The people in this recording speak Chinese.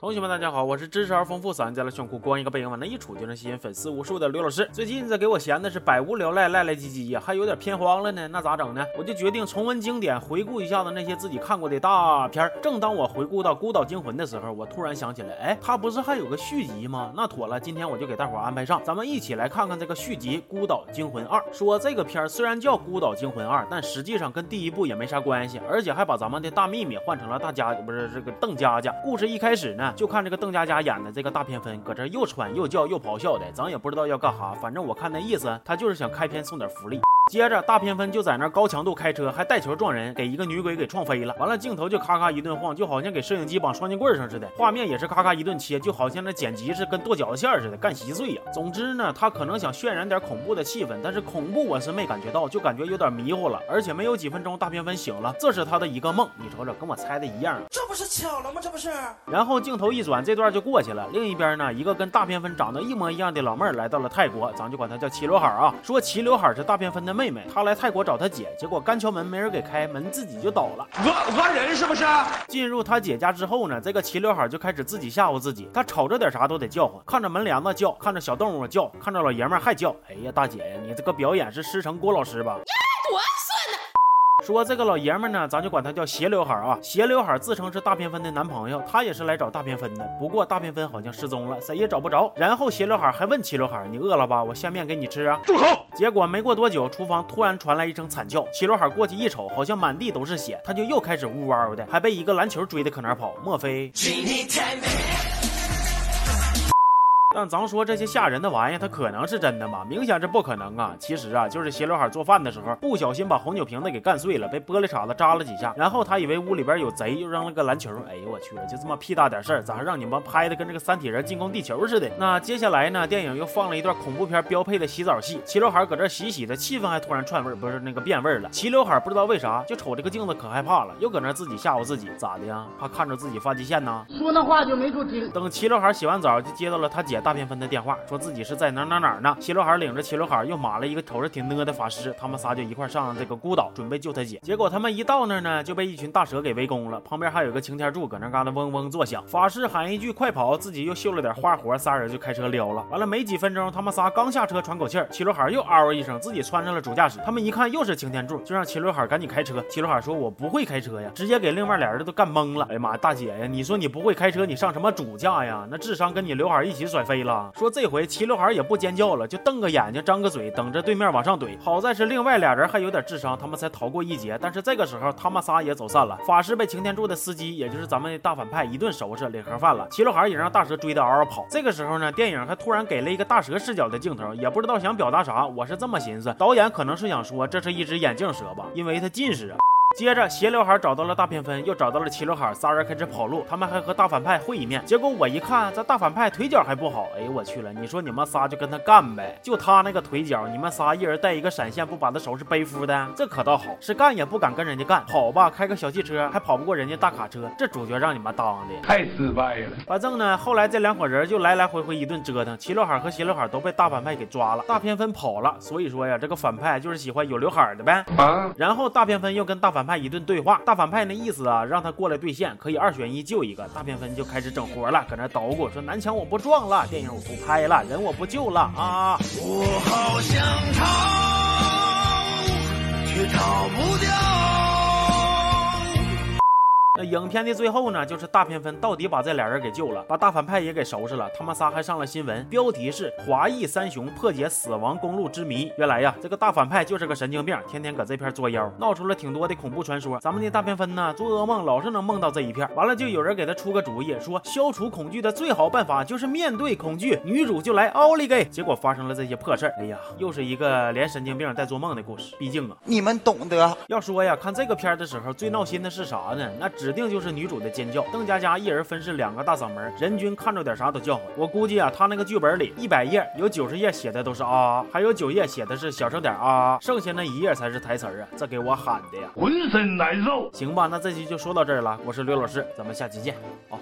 同学们，大家好，我是知识而丰富、嗓音在了炫酷、光一个背影往那一杵就能吸引粉丝无数的刘老师。最近这给我闲的是百无聊赖、赖赖唧唧呀，还有点偏荒了呢。那咋整呢？我就决定重温经典，回顾一下子那些自己看过的大片。正当我回顾到《孤岛惊魂》的时候，我突然想起来，哎，它不是还有个续集吗？那妥了，今天我就给大伙安排上，咱们一起来看看这个续集《孤岛惊魂二》。说这个片虽然叫《孤岛惊魂二》，但实际上跟第一部也没啥关系，而且还把咱们的大秘密换成了大家，不是这个邓家家。故事一开始呢，就看这个邓家。佳演的这个大偏分搁这又喘又叫又咆哮的，咱也不知道要干哈，反正我看那意思，他就是想开篇送点福利。接着大偏分就在那高强度开车，还带球撞人，给一个女鬼给撞飞了。完了镜头就咔咔一顿晃，就好像给摄影机绑双截棍上似的。画面也是咔咔一顿切，就好像那剪辑是跟剁饺子馅似的，干稀碎呀。总之呢，他可能想渲染点恐怖的气氛，但是恐怖我是没感觉到，就感觉有点迷糊了。而且没有几分钟，大偏分醒了，这是他的一个梦。你瞅瞅，跟我猜的一样。这不是巧了吗？这不是。然后镜头一转，这段就过去了。另一边呢，一个跟大偏分长得一模一样的老妹儿来到了泰国，咱就管她叫齐刘海啊。说齐刘海是大偏分的妹妹，她来泰国。找她姐，结果干敲门没人给开门，自己就倒了。讹讹人是不是？进入她姐家之后呢，这个齐刘海就开始自己吓唬自己。他瞅着点啥都得叫唤，看着门帘子叫，看着小动物叫，看着老爷们还叫。哎呀，大姐呀，你这个表演是师承郭老师吧？说这个老爷们呢，咱就管他叫斜刘海啊。斜刘海自称是大偏分的男朋友，他也是来找大偏分的。不过大偏分好像失踪了，谁也找不着。然后斜刘海还问齐刘海：“你饿了吧？我下面给你吃啊。”住口！结果没过多久，厨房突然传来一声惨叫。齐刘海过去一瞅，好像满地都是血，他就又开始呜嗷的，还被一个篮球追的可哪跑？莫非？但咱说这些吓人的玩意，它可能是真的吗？明显是不可能啊！其实啊，就是斜刘海做饭的时候不小心把红酒瓶子给干碎了，被玻璃碴子扎了几下，然后他以为屋里边有贼，又扔了个篮球。哎呦我去了，就这么屁大点事儿，咋还让你们拍的跟这个三体人进攻地球似的？那接下来呢，电影又放了一段恐怖片标配的洗澡戏，齐刘海搁这洗洗的，气氛还突然串味儿，不是那个变味儿了。齐刘海不知道为啥就瞅这个镜子可害怕了，又搁那自己吓唬自己，咋的呀？怕看着自己发际线呢？说那话就没处听。等齐刘海洗完澡，就接到了他姐大偏分的电话。说自己是在哪哪哪呢？齐刘海领着齐刘海又码了一个瞅着挺呢的法师，他们仨就一块上了这个孤岛，准备救他姐。结果他们一到那呢，就被一群大蛇给围攻了。旁边还有个擎天柱搁那嘎达嗡嗡作响。法师喊一句快跑，自己又绣了点花活，仨人就开车撩了。完了没几分钟，他们仨刚下车喘口气儿，齐刘海又嗷一声，自己窜上了主驾驶。他们一看又是擎天柱，就让齐刘海赶紧开车。齐刘海说：“我不会开车呀！”直接给另外俩人都干懵了。哎呀妈呀，大姐呀，你说你不会开车，你上什么主驾呀？那智商跟你刘海一起甩飞了。说这回齐刘海也。不尖叫了，就瞪个眼睛，张个嘴，等着对面往上怼。好在是另外俩人还有点智商，他们才逃过一劫。但是这个时候，他们仨也走散了。法师被擎天柱的司机，也就是咱们的大反派一顿收拾，领盒饭了。齐刘海也让大蛇追得嗷嗷跑。这个时候呢，电影还突然给了一个大蛇视角的镜头，也不知道想表达啥。我是这么寻思，导演可能是想说这是一只眼镜蛇吧，因为他近视啊。接着，斜刘海找到了大偏分，又找到了齐刘海，仨人开始跑路。他们还和大反派会一面。结果我一看，这大反派腿脚还不好。哎呦我去了！你说你们仨就跟他干呗？就他那个腿脚，你们仨一人带一个闪现，不把他收拾背夫的？这可倒好，是干也不敢跟人家干，跑吧，开个小汽车还跑不过人家大卡车。这主角让你们当的太失败了。反正呢，后来这两伙人就来来回回一顿折腾，齐刘海和斜刘海都被大反派给抓了，大偏分跑了。所以说呀，这个反派就是喜欢有刘海的呗。啊！然后大偏分又跟大反派一顿对话。大反派那意思啊，让他过来兑现，可以二选一救一个。大偏分就开始整活了，搁那捣鼓说：“南墙我不撞了，电影我不拍了，人我不救了啊！”我好想逃，影片的最后呢，就是大偏分到底把这俩人给救了，把大反派也给收拾了。他们仨还上了新闻，标题是“华裔三雄破解死亡公路之谜”。原来呀，这个大反派就是个神经病，天天搁这片作妖，闹出了挺多的恐怖传说。咱们的大偏分呢，做噩梦老是能梦到这一片。完了，就有人给他出个主意，说消除恐惧的最好办法就是面对恐惧，女主就来奥利给。结果发生了这些破事儿。哎呀，又是一个连神经病带做梦的故事。毕竟啊，你们懂得。要说呀，看这个片的时候最闹心的是啥呢？那。指定就是女主的尖叫。邓家佳一人分饰两个大嗓门，人均看着点啥都叫唤。我估计啊，他那个剧本里一百页有九十页写的都是啊，还有九页写的是小声点啊，剩下那一页才是台词啊。这给我喊的呀，浑身难受。行吧，那这期就说到这儿了。我是刘老师，咱们下期见，好。